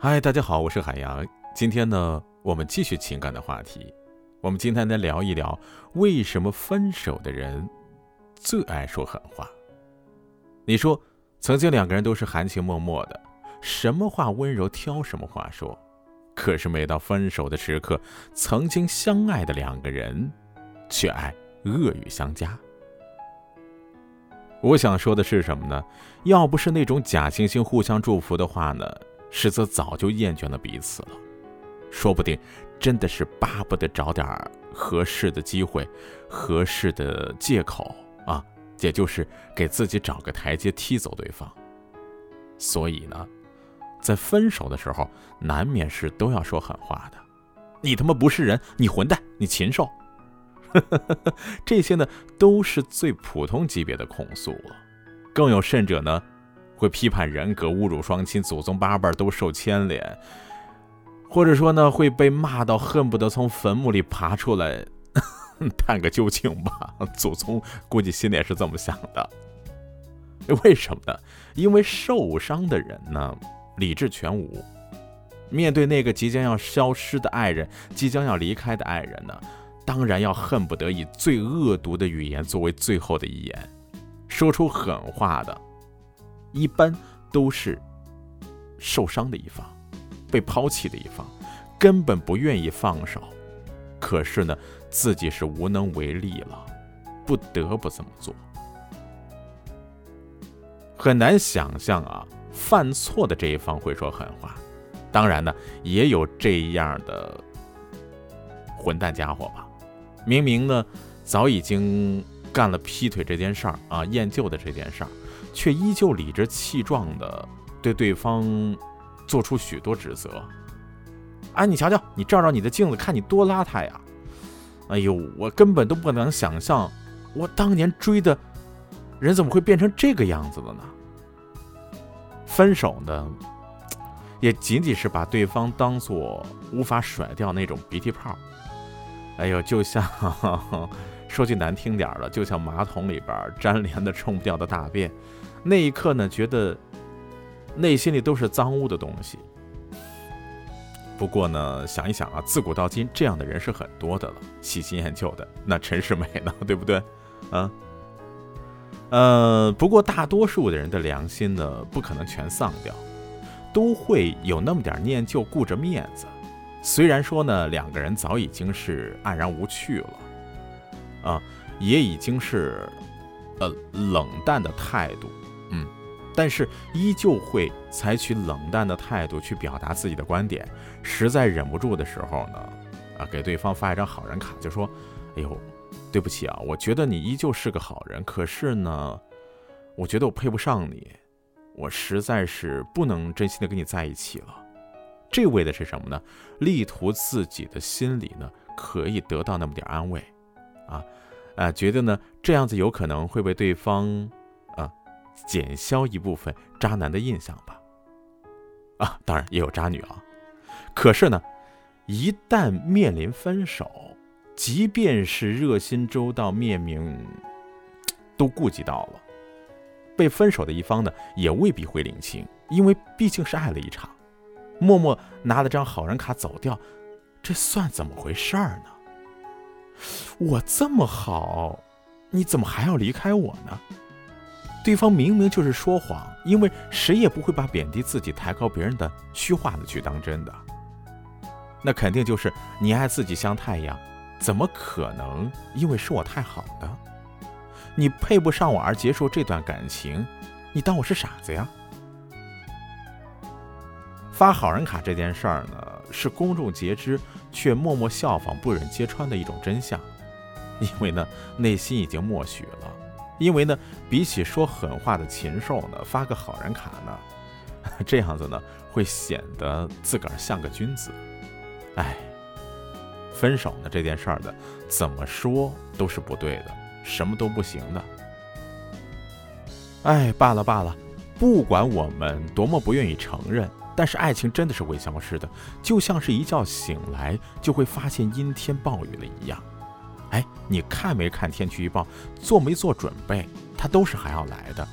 嗨，大家好，我是海洋。今天呢，我们继续情感的话题。我们今天来聊一聊，为什么分手的人最爱说狠话？你说，曾经两个人都是含情脉脉的，什么话温柔挑什么话说。可是每到分手的时刻，曾经相爱的两个人，却爱恶语相加。我想说的是什么呢？要不是那种假惺惺互相祝福的话呢？实则早就厌倦了彼此了，说不定真的是巴不得找点合适的机会、合适的借口啊，也就是给自己找个台阶踢走对方。所以呢，在分手的时候，难免是都要说狠话的。你他妈不是人，你混蛋，你禽兽，这些呢都是最普通级别的控诉了。更有甚者呢。会批判人格、侮辱双亲、祖宗八辈都受牵连，或者说呢会被骂到恨不得从坟墓里爬出来 探个究竟吧。祖宗估计心里也是这么想的。为什么呢？因为受伤的人呢理智全无，面对那个即将要消失的爱人、即将要离开的爱人呢，当然要恨不得以最恶毒的语言作为最后的遗言，说出狠话的。一般都是受伤的一方，被抛弃的一方，根本不愿意放手，可是呢，自己是无能为力了，不得不这么做。很难想象啊，犯错的这一方会说狠话。当然呢，也有这样的混蛋家伙吧，明明呢早已经干了劈腿这件事儿啊，厌旧的这件事儿。却依旧理直气壮地对对方做出许多指责。哎，你瞧瞧，你照照你的镜子，看你多邋遢呀！哎呦，我根本都不能想象，我当年追的人怎么会变成这个样子的呢？分手呢，也仅仅是把对方当做无法甩掉那种鼻涕泡。哎呦，就像说句难听点的，就像马桶里边粘连的冲不掉的大便。那一刻呢，觉得内心里都是脏污的东西。不过呢，想一想啊，自古到今这样的人是很多的了，喜新厌旧的。那陈世美呢，对不对？啊，呃，不过大多数的人的良心呢，不可能全丧掉，都会有那么点念旧，顾着面子。虽然说呢，两个人早已经是黯然无趣了，啊，也已经是呃冷淡的态度。嗯，但是依旧会采取冷淡的态度去表达自己的观点。实在忍不住的时候呢，啊，给对方发一张好人卡，就说：“哎呦，对不起啊，我觉得你依旧是个好人，可是呢，我觉得我配不上你，我实在是不能真心的跟你在一起了。”这为的是什么呢？力图自己的心里呢可以得到那么点安慰，啊，啊，觉得呢这样子有可能会被对方。啊减消一部分渣男的印象吧，啊，当然也有渣女啊。可是呢，一旦面临分手，即便是热心周到、面明都顾及到了，被分手的一方呢，也未必会领情，因为毕竟是爱了一场，默默拿了张好人卡走掉，这算怎么回事儿呢？我这么好，你怎么还要离开我呢？对方明明就是说谎，因为谁也不会把贬低自己、抬高别人的虚话的去当真的。那肯定就是你爱自己像太阳，怎么可能因为是我太好呢？你配不上我而结束这段感情，你当我是傻子呀？发好人卡这件事儿呢，是公众皆知却默默效仿、不忍揭穿的一种真相，因为呢，内心已经默许了。因为呢，比起说狠话的禽兽呢，发个好人卡呢，这样子呢，会显得自个儿像个君子。哎，分手呢这件事儿的，怎么说都是不对的，什么都不行的。哎，罢了罢了，不管我们多么不愿意承认，但是爱情真的是会消失的，就像是一觉醒来就会发现阴天暴雨了一样。哎，你看没看天气预报？做没做准备？它都是还要来的。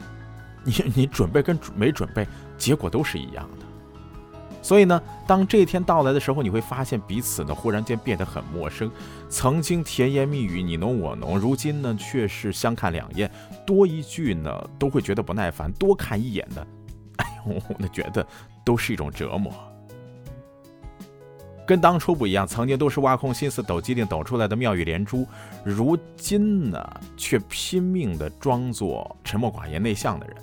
你你准备跟没准备，结果都是一样的。所以呢，当这一天到来的时候，你会发现彼此呢忽然间变得很陌生。曾经甜言蜜语你侬我侬，如今呢却是相看两厌，多一句呢都会觉得不耐烦，多看一眼的，那觉得都是一种折磨。跟当初不一样，曾经都是挖空心思抖机灵抖出来的妙语连珠，如今呢却拼命的装作沉默寡言内向的人，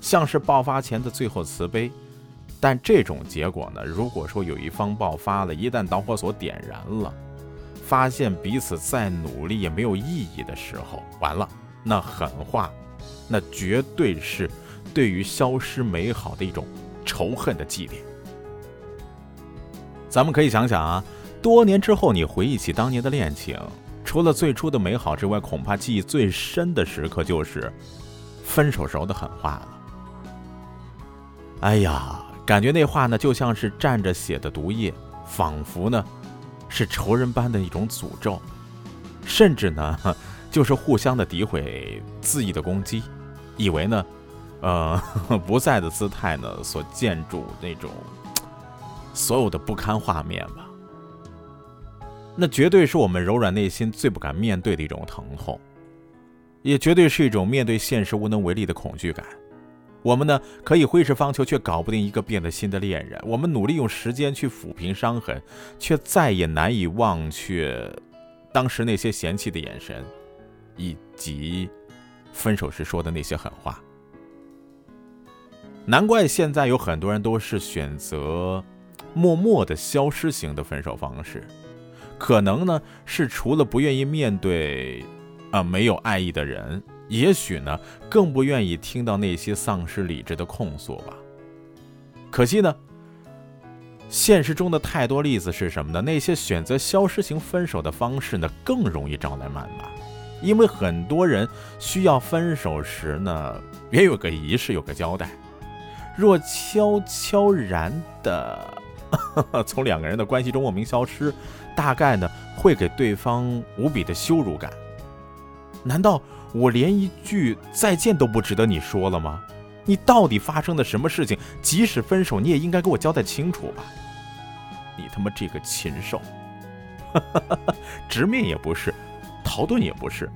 像是爆发前的最后慈悲。但这种结果呢？如果说有一方爆发了，一旦导火索点燃了，发现彼此再努力也没有意义的时候，完了，那狠话，那绝对是对于消失美好的一种仇恨的祭奠。咱们可以想想啊，多年之后你回忆起当年的恋情，除了最初的美好之外，恐怕记忆最深的时刻就是分手时候的狠话了。哎呀！感觉那话呢，就像是蘸着血的毒液，仿佛呢，是仇人般的一种诅咒，甚至呢，就是互相的诋毁、恣意的攻击，以为呢，呃，不在的姿态呢，所建筑那种所有的不堪画面吧。那绝对是我们柔软内心最不敢面对的一种疼痛，也绝对是一种面对现实无能为力的恐惧感。我们呢，可以挥斥方遒，却搞不定一个变得新的恋人。我们努力用时间去抚平伤痕，却再也难以忘却当时那些嫌弃的眼神，以及分手时说的那些狠话。难怪现在有很多人都是选择默默的消失型的分手方式，可能呢是除了不愿意面对啊没有爱意的人。也许呢，更不愿意听到那些丧失理智的控诉吧。可惜呢，现实中的太多例子是什么呢？那些选择消失型分手的方式呢，更容易招来谩骂，因为很多人需要分手时呢，也有个仪式，有个交代。若悄悄然的 从两个人的关系中莫名消失，大概呢，会给对方无比的羞辱感。难道？我连一句再见都不值得你说了吗？你到底发生了什么事情？即使分手，你也应该给我交代清楚吧！你他妈这个禽兽，直面也不是，逃遁也不是，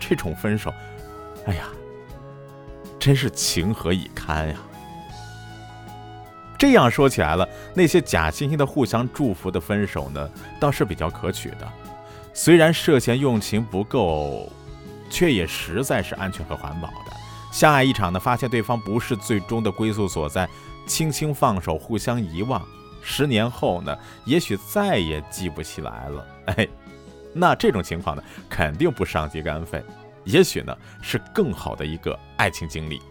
这种分手，哎呀，真是情何以堪呀！这样说起来了，那些假惺惺的互相祝福的分手呢，倒是比较可取的，虽然涉嫌用情不够。却也实在是安全和环保的。相爱一场呢，发现对方不是最终的归宿所在，轻轻放手，互相遗忘。十年后呢，也许再也记不起来了。哎，那这种情况呢，肯定不伤及肝肺，也许呢，是更好的一个爱情经历。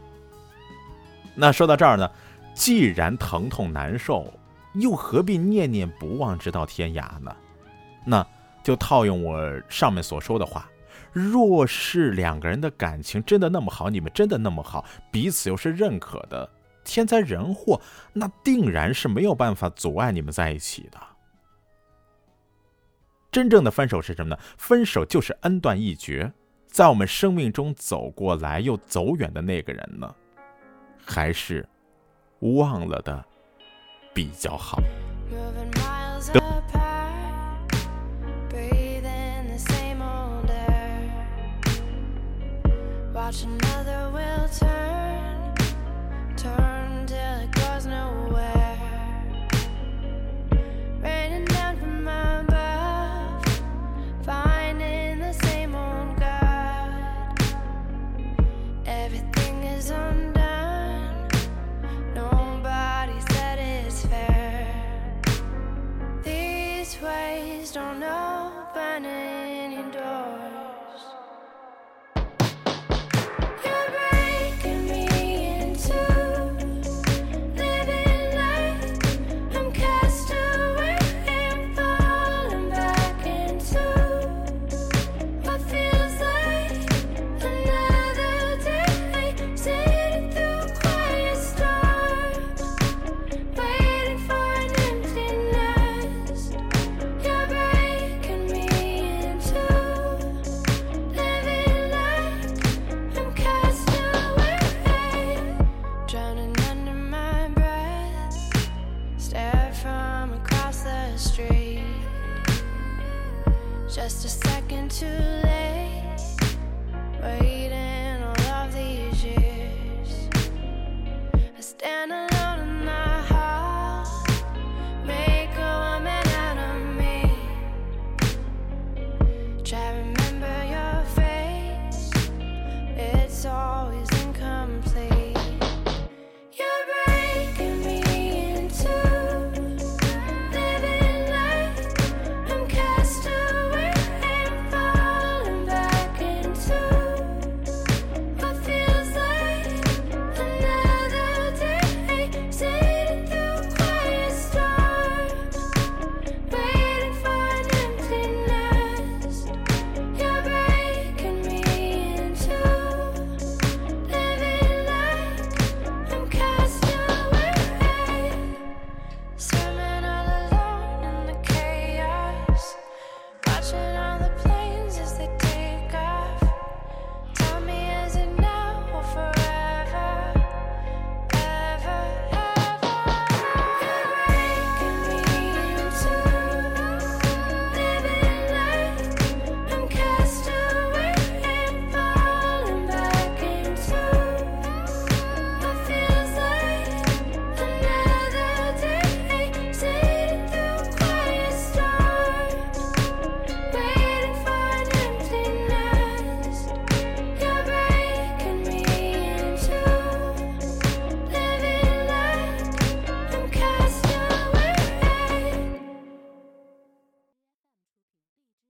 那说到这儿呢，既然疼痛难受，又何必念念不忘直到天涯呢？那就套用我上面所说的话。若是两个人的感情真的那么好，你们真的那么好，彼此又是认可的，天灾人祸那定然是没有办法阻碍你们在一起的。真正的分手是什么呢？分手就是恩断义绝，在我们生命中走过来又走远的那个人呢，还是忘了的比较好。watch another was raised on a to